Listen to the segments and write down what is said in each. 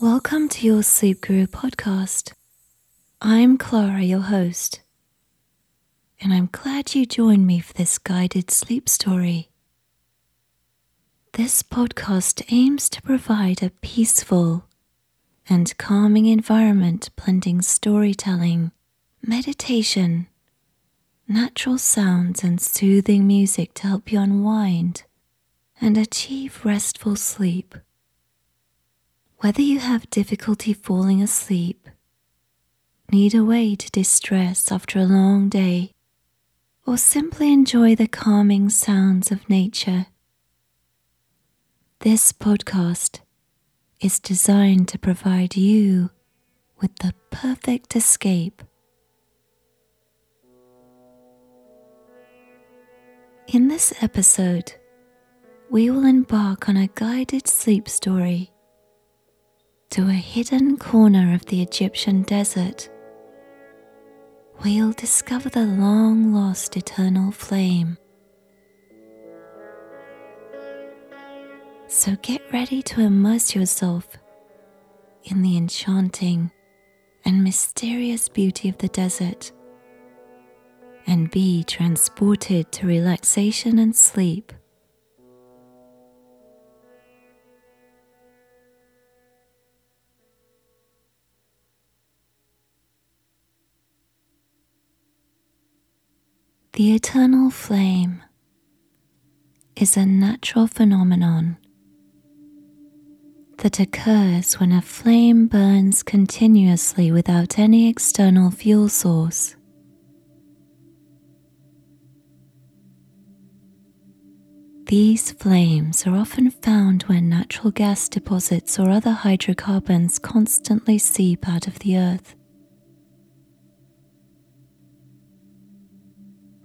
Welcome to your Sleep Guru podcast. I'm Clara, your host, and I'm glad you joined me for this guided sleep story. This podcast aims to provide a peaceful and calming environment blending storytelling, meditation, natural sounds, and soothing music to help you unwind and achieve restful sleep. Whether you have difficulty falling asleep, need a way to distress after a long day, or simply enjoy the calming sounds of nature, this podcast is designed to provide you with the perfect escape. In this episode, we will embark on a guided sleep story to a hidden corner of the Egyptian desert. We'll discover the long lost eternal flame. So get ready to immerse yourself in the enchanting and mysterious beauty of the desert and be transported to relaxation and sleep. The eternal flame is a natural phenomenon that occurs when a flame burns continuously without any external fuel source. These flames are often found when natural gas deposits or other hydrocarbons constantly seep out of the earth.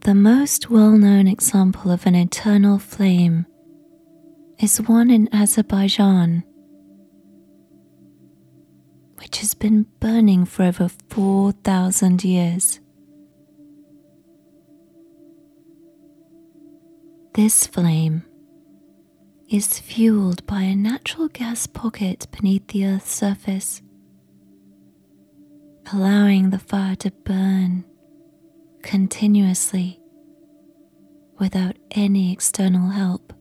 The most well known example of an eternal flame is one in Azerbaijan, which has been burning for over 4,000 years. This flame is fueled by a natural gas pocket beneath the Earth's surface, allowing the fire to burn continuously without any external help.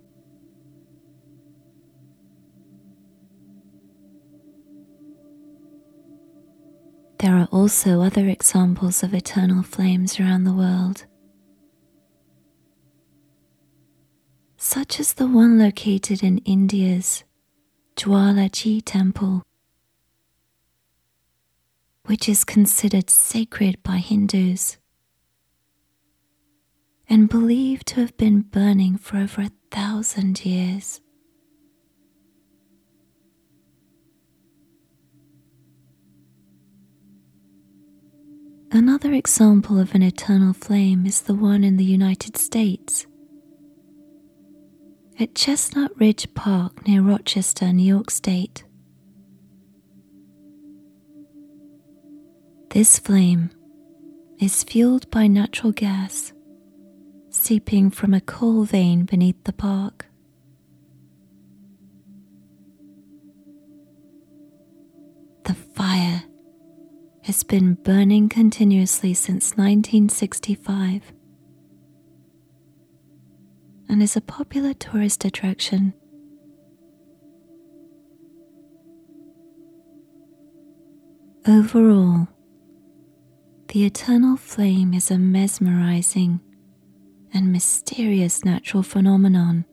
There are also other examples of eternal flames around the world, such as the one located in India's Jwalaji temple, which is considered sacred by Hindus and believed to have been burning for over a thousand years. Another example of an eternal flame is the one in the United States. At Chestnut Ridge Park near Rochester, New York State. This flame is fueled by natural gas seeping from a coal vein beneath the park. The fire has been burning continuously since 1965 and is a popular tourist attraction. Overall, the eternal flame is a mesmerizing and mysterious natural phenomenon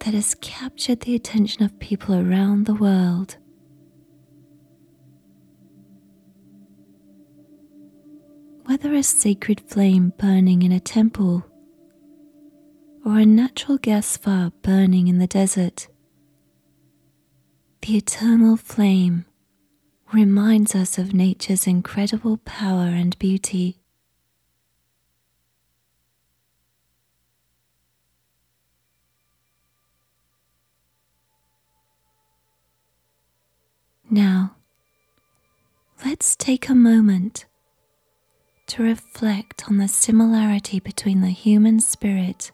that has captured the attention of people around the world. Whether a sacred flame burning in a temple or a natural gas fire burning in the desert, the eternal flame reminds us of nature's incredible power and beauty. Now, let's take a moment to reflect on the similarity between the human spirit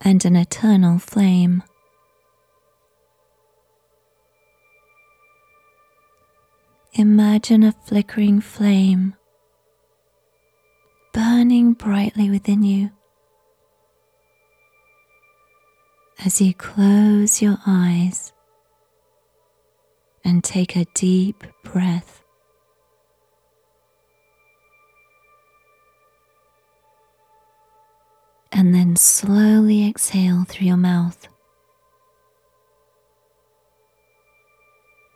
and an eternal flame. Imagine a flickering flame burning brightly within you as you close your eyes and take a deep breath. And then slowly exhale through your mouth.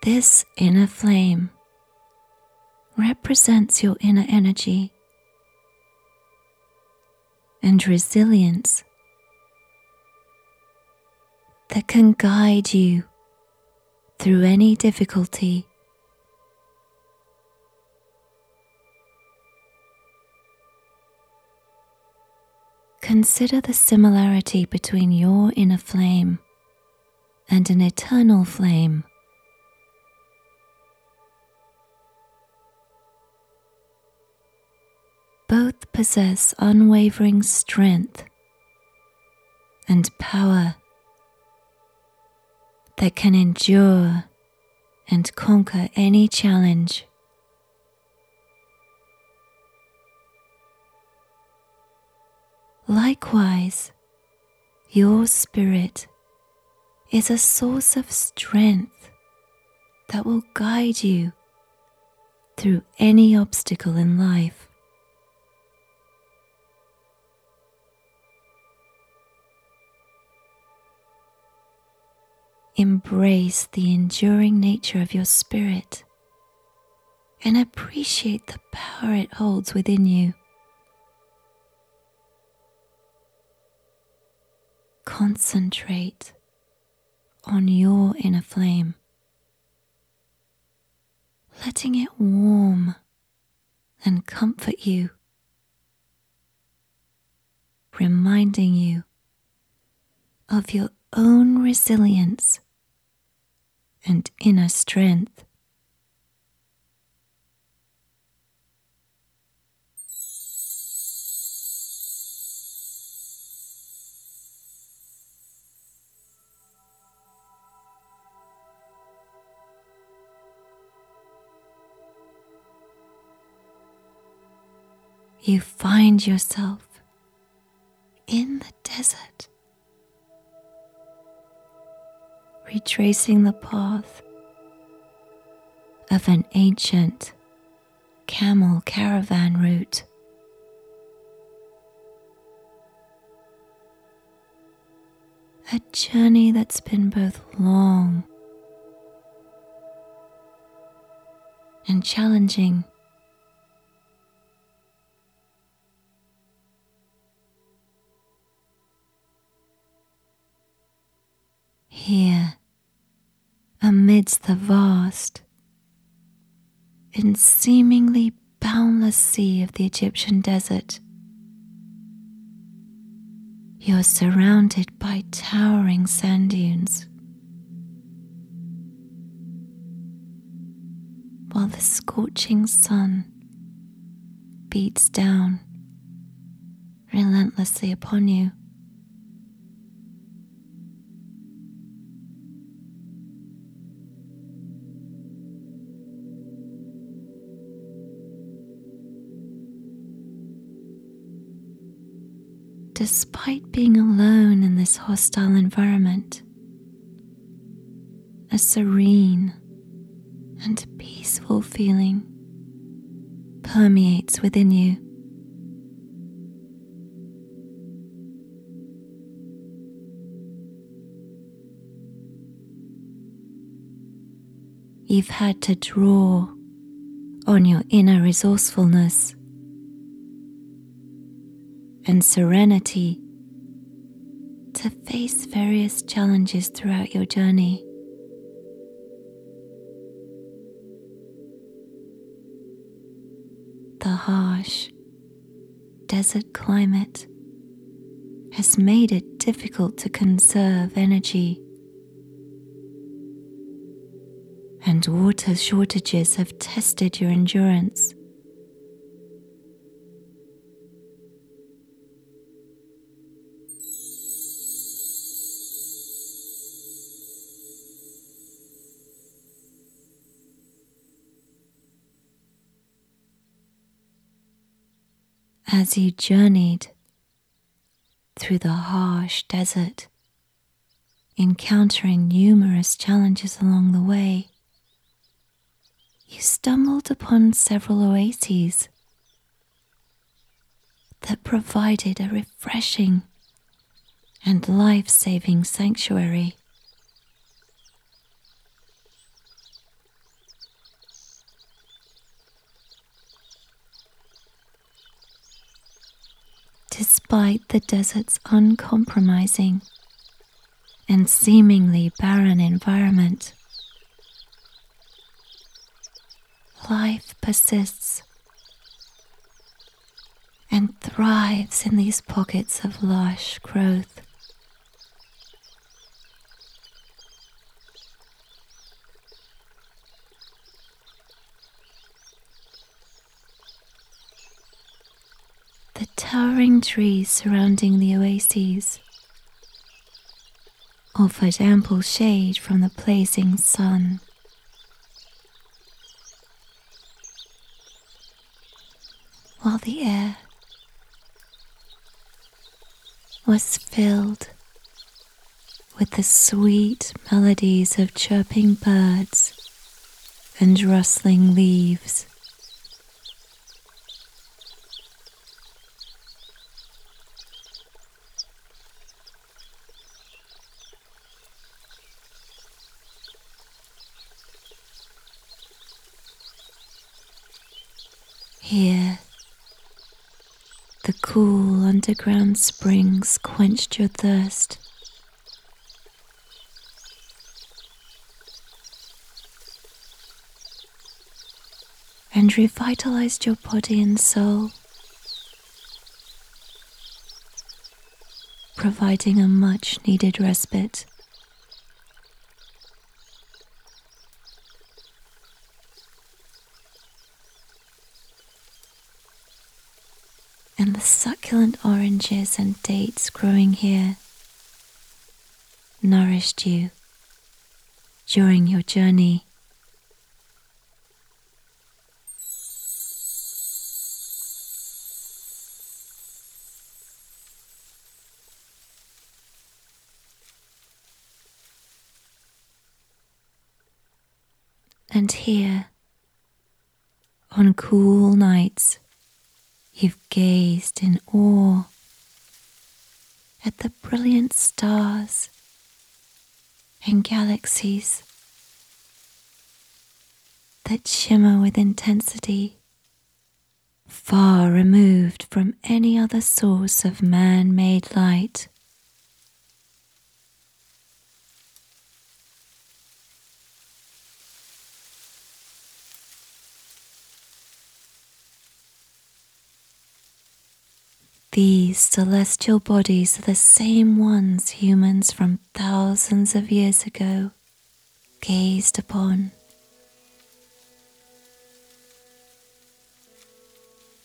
This inner flame represents your inner energy and resilience that can guide you through any difficulty. Consider the similarity between your inner flame and an eternal flame. Both possess unwavering strength and power that can endure and conquer any challenge. Likewise, your spirit is a source of strength that will guide you through any obstacle in life. Embrace the enduring nature of your spirit and appreciate the power it holds within you. Concentrate on your inner flame, letting it warm and comfort you, reminding you of your own resilience and inner strength. You find yourself in the desert retracing the path of an ancient camel caravan route. A journey that's been both long and challenging. Here, amidst the vast and seemingly boundless sea of the Egyptian desert. You're surrounded by towering sand dunes. While the scorching sun beats down relentlessly upon you. Despite being alone in this hostile environment, a serene and peaceful feeling permeates within you. You've had to draw on your inner resourcefulness and serenity to face various challenges throughout your journey. The harsh desert climate has made it difficult to conserve energy, and water shortages have tested your endurance. As you journeyed through the harsh desert, encountering numerous challenges along the way, you stumbled upon several oases that provided a refreshing and life saving sanctuary. Despite the desert's uncompromising and seemingly barren environment, life persists and thrives in these pockets of lush growth. The towering trees surrounding the oases offered ample shade from the blazing sun. While the air was filled with the sweet melodies of chirping birds and rustling leaves. Here, the cool underground springs quenched your thirst. And revitalized your body and soul, providing a much needed respite. And the succulent oranges and dates growing here nourished you during your journey. And here, on cool nights, You've gazed in awe at the brilliant stars and galaxies that shimmer with intensity, far removed from any other source of man made light. These celestial bodies are the same ones humans from thousands of years ago gazed upon.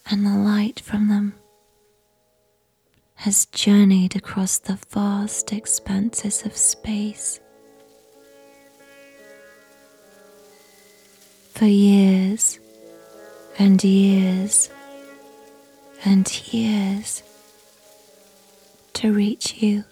And the light from them has journeyed across the vast expanses of space. For years and years and years to reach you.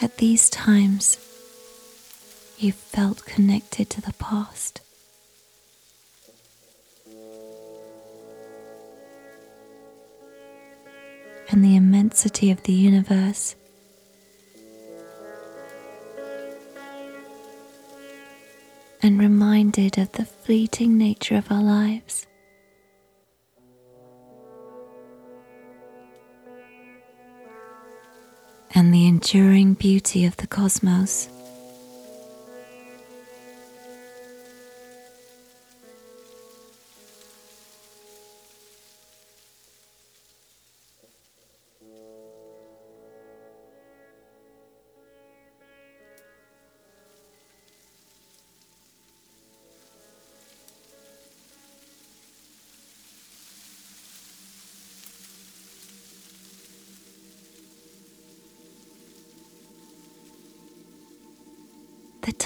At these times, you felt connected to the past. And the immensity of the universe. And reminded of the fleeting nature of our lives. And the enduring beauty of the cosmos.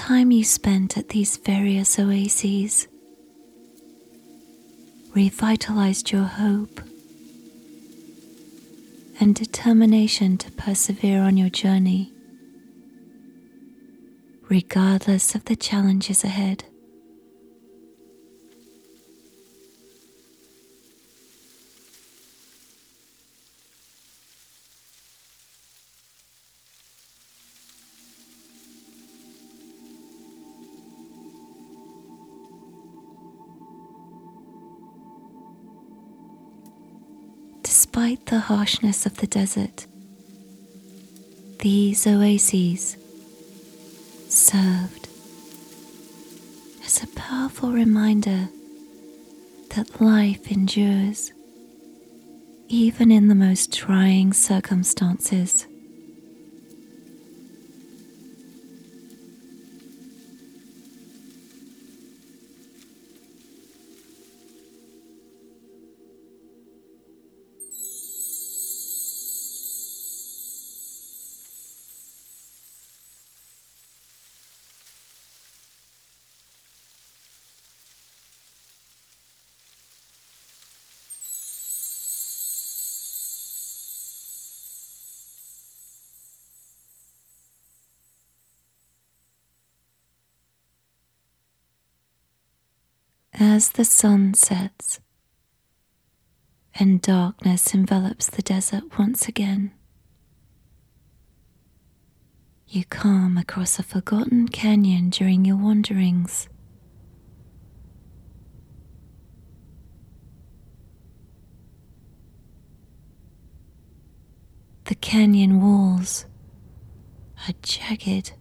Time you spent at these various oases revitalized your hope and determination to persevere on your journey, regardless of the challenges ahead. The harshness of the desert, these oases served as a powerful reminder that life endures even in the most trying circumstances. As the sun sets and darkness envelops the desert once again, you come across a forgotten canyon during your wanderings. The canyon walls are jagged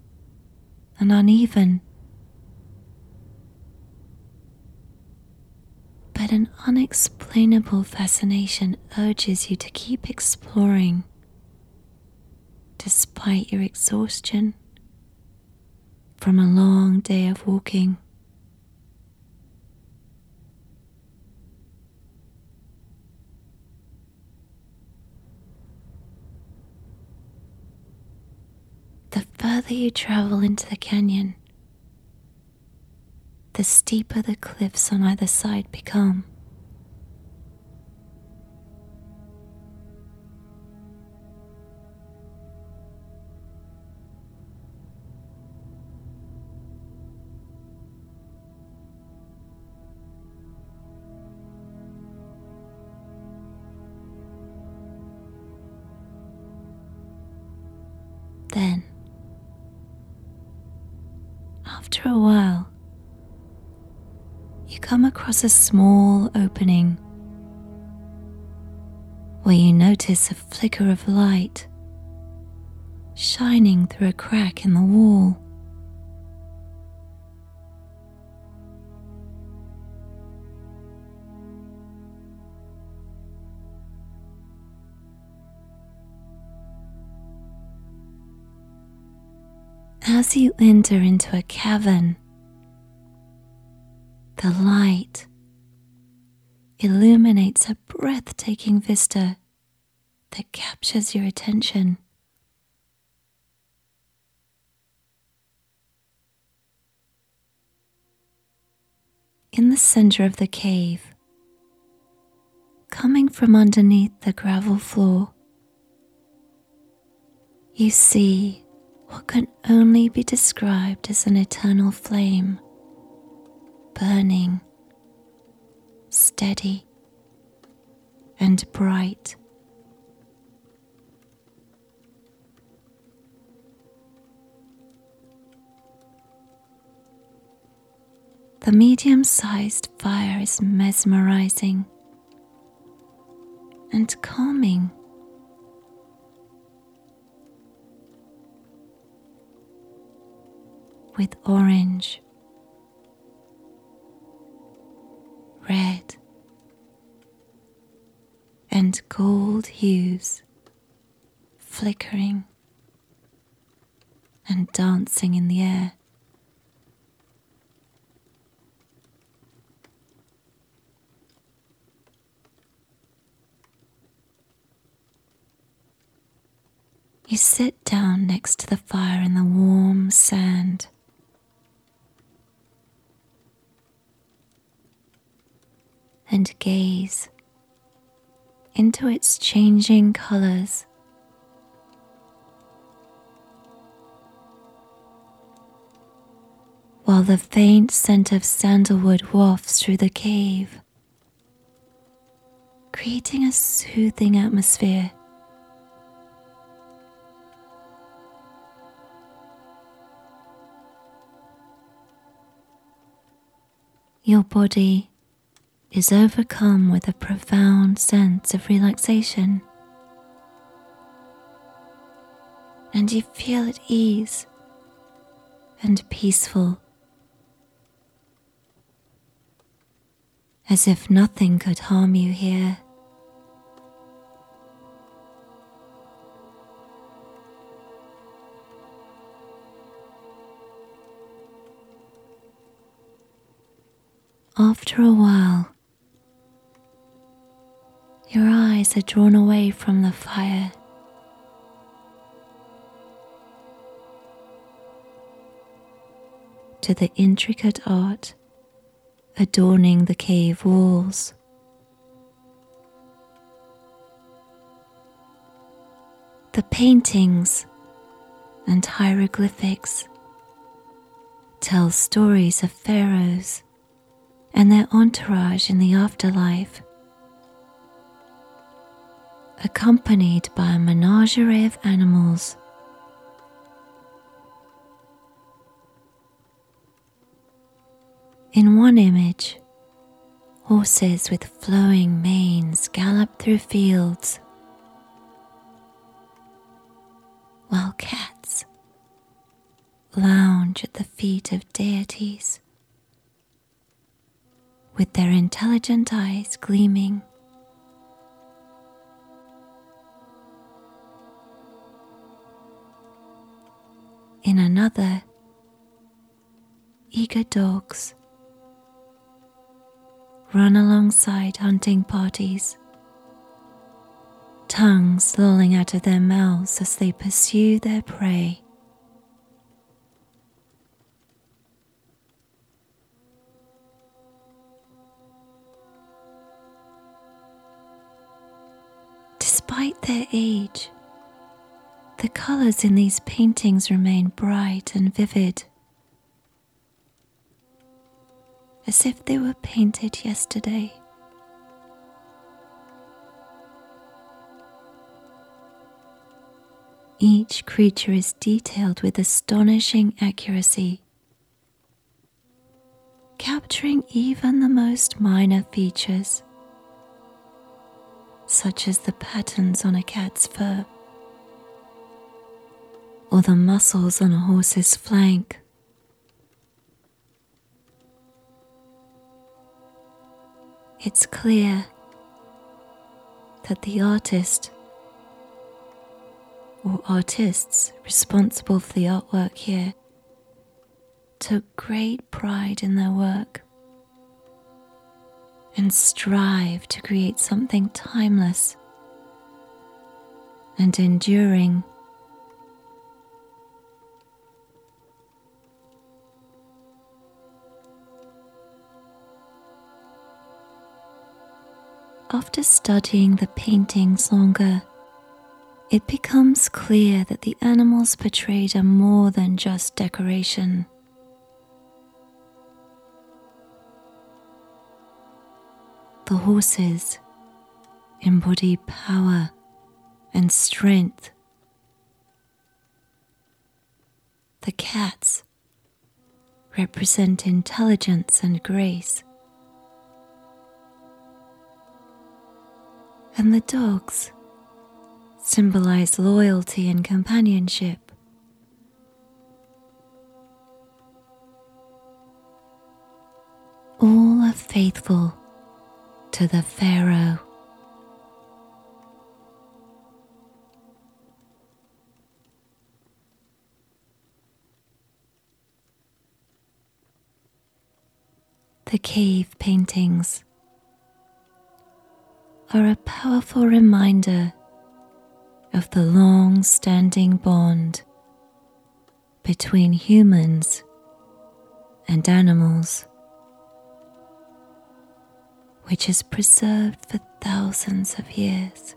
and uneven an unexplainable fascination urges you to keep exploring despite your exhaustion from a long day of walking. The further you travel into the canyon, the steeper the cliffs on either side become. A small opening where you notice a flicker of light shining through a crack in the wall. As you enter into a cavern, the light illuminates a breathtaking vista that captures your attention. In the center of the cave, coming from underneath the gravel floor, you see what can only be described as an eternal flame burning, steady, and bright. The medium sized fire is mesmerizing and calming. With orange, red, and gold hues flickering and dancing in the air. You sit down next to the fire in the warm sand and gaze into its changing colors. While the faint scent of sandalwood wafts through the cave, creating a soothing atmosphere. Your body is overcome with a profound sense of relaxation, and you feel at ease and peaceful, as if nothing could harm you here. After a while, your eyes are drawn away from the fire. To the intricate art adorning the cave walls. The paintings and hieroglyphics tell stories of pharaohs and their entourage in the afterlife, accompanied by a menagerie of animals. In one image, horses with flowing manes gallop through fields, while cats lounge at the feet of deities with their intelligent eyes gleaming. In another, eager dogs run alongside hunting parties, tongues lolling out of their mouths as they pursue their prey. Despite their age, the colors in these paintings remain bright and vivid, as if they were painted yesterday. Each creature is detailed with astonishing accuracy, capturing even the most minor features such as the patterns on a cat's fur or the muscles on a horse's flank. It's clear that the artist or artists responsible for the artwork here took great pride in their work and strive to create something timeless and enduring. After studying the paintings longer, it becomes clear that the animals portrayed are more than just decoration. The horses embody power and strength. The cats represent intelligence and grace. And the dogs symbolize loyalty and companionship. All are faithful to the Pharaoh. The cave paintings are a powerful reminder of the long standing bond between humans and animals which is preserved for thousands of years.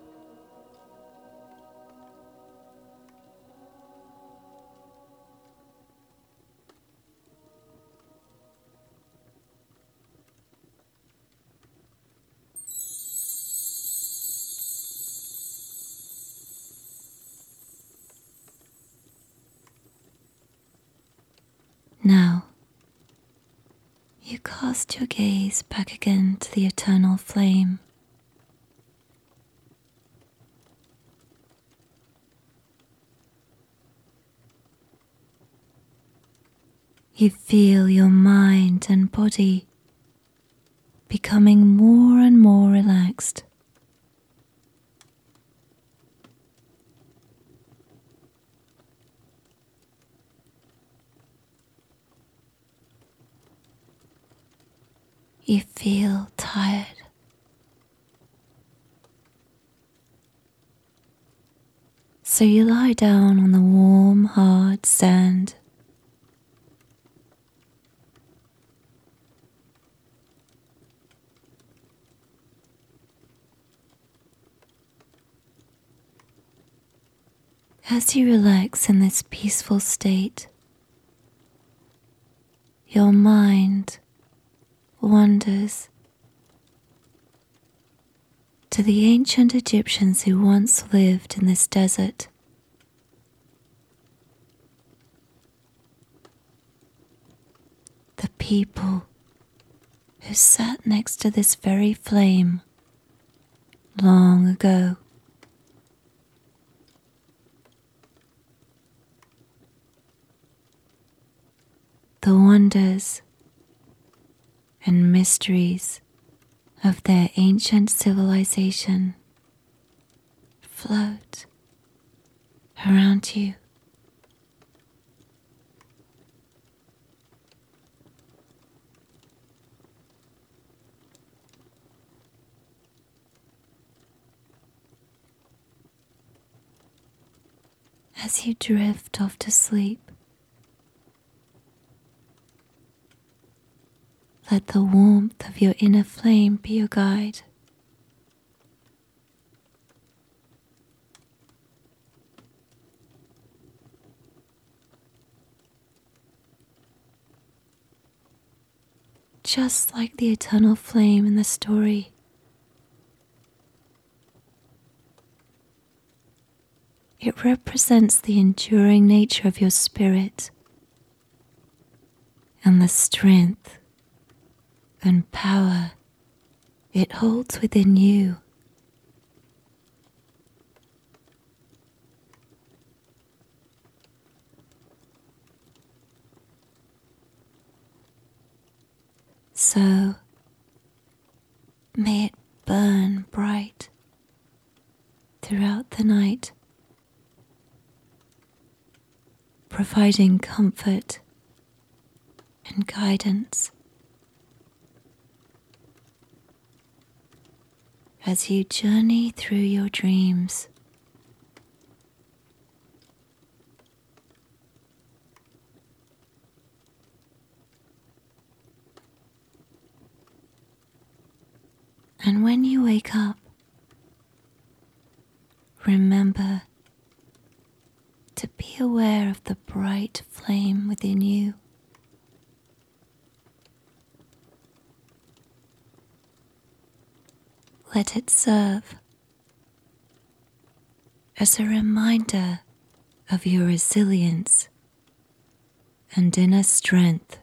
Now, you cast your gaze back again to the eternal flame. You feel your mind and body becoming more and more relaxed. You feel tired. So you lie down on the warm, hard sand. As you relax in this peaceful state, your mind wanders to the ancient Egyptians who once lived in this desert. The people who sat next to this very flame long ago. The wonders and mysteries of their ancient civilization float around you. As you drift off to sleep, Let the warmth of your inner flame be your guide. Just like the eternal flame in the story. It represents the enduring nature of your spirit and the strength and power it holds within you. So may it burn bright throughout the night, providing comfort and guidance. As you journey through your dreams. And when you wake up, remember to be aware of the bright flame within you. Let it serve as a reminder of your resilience and inner strength.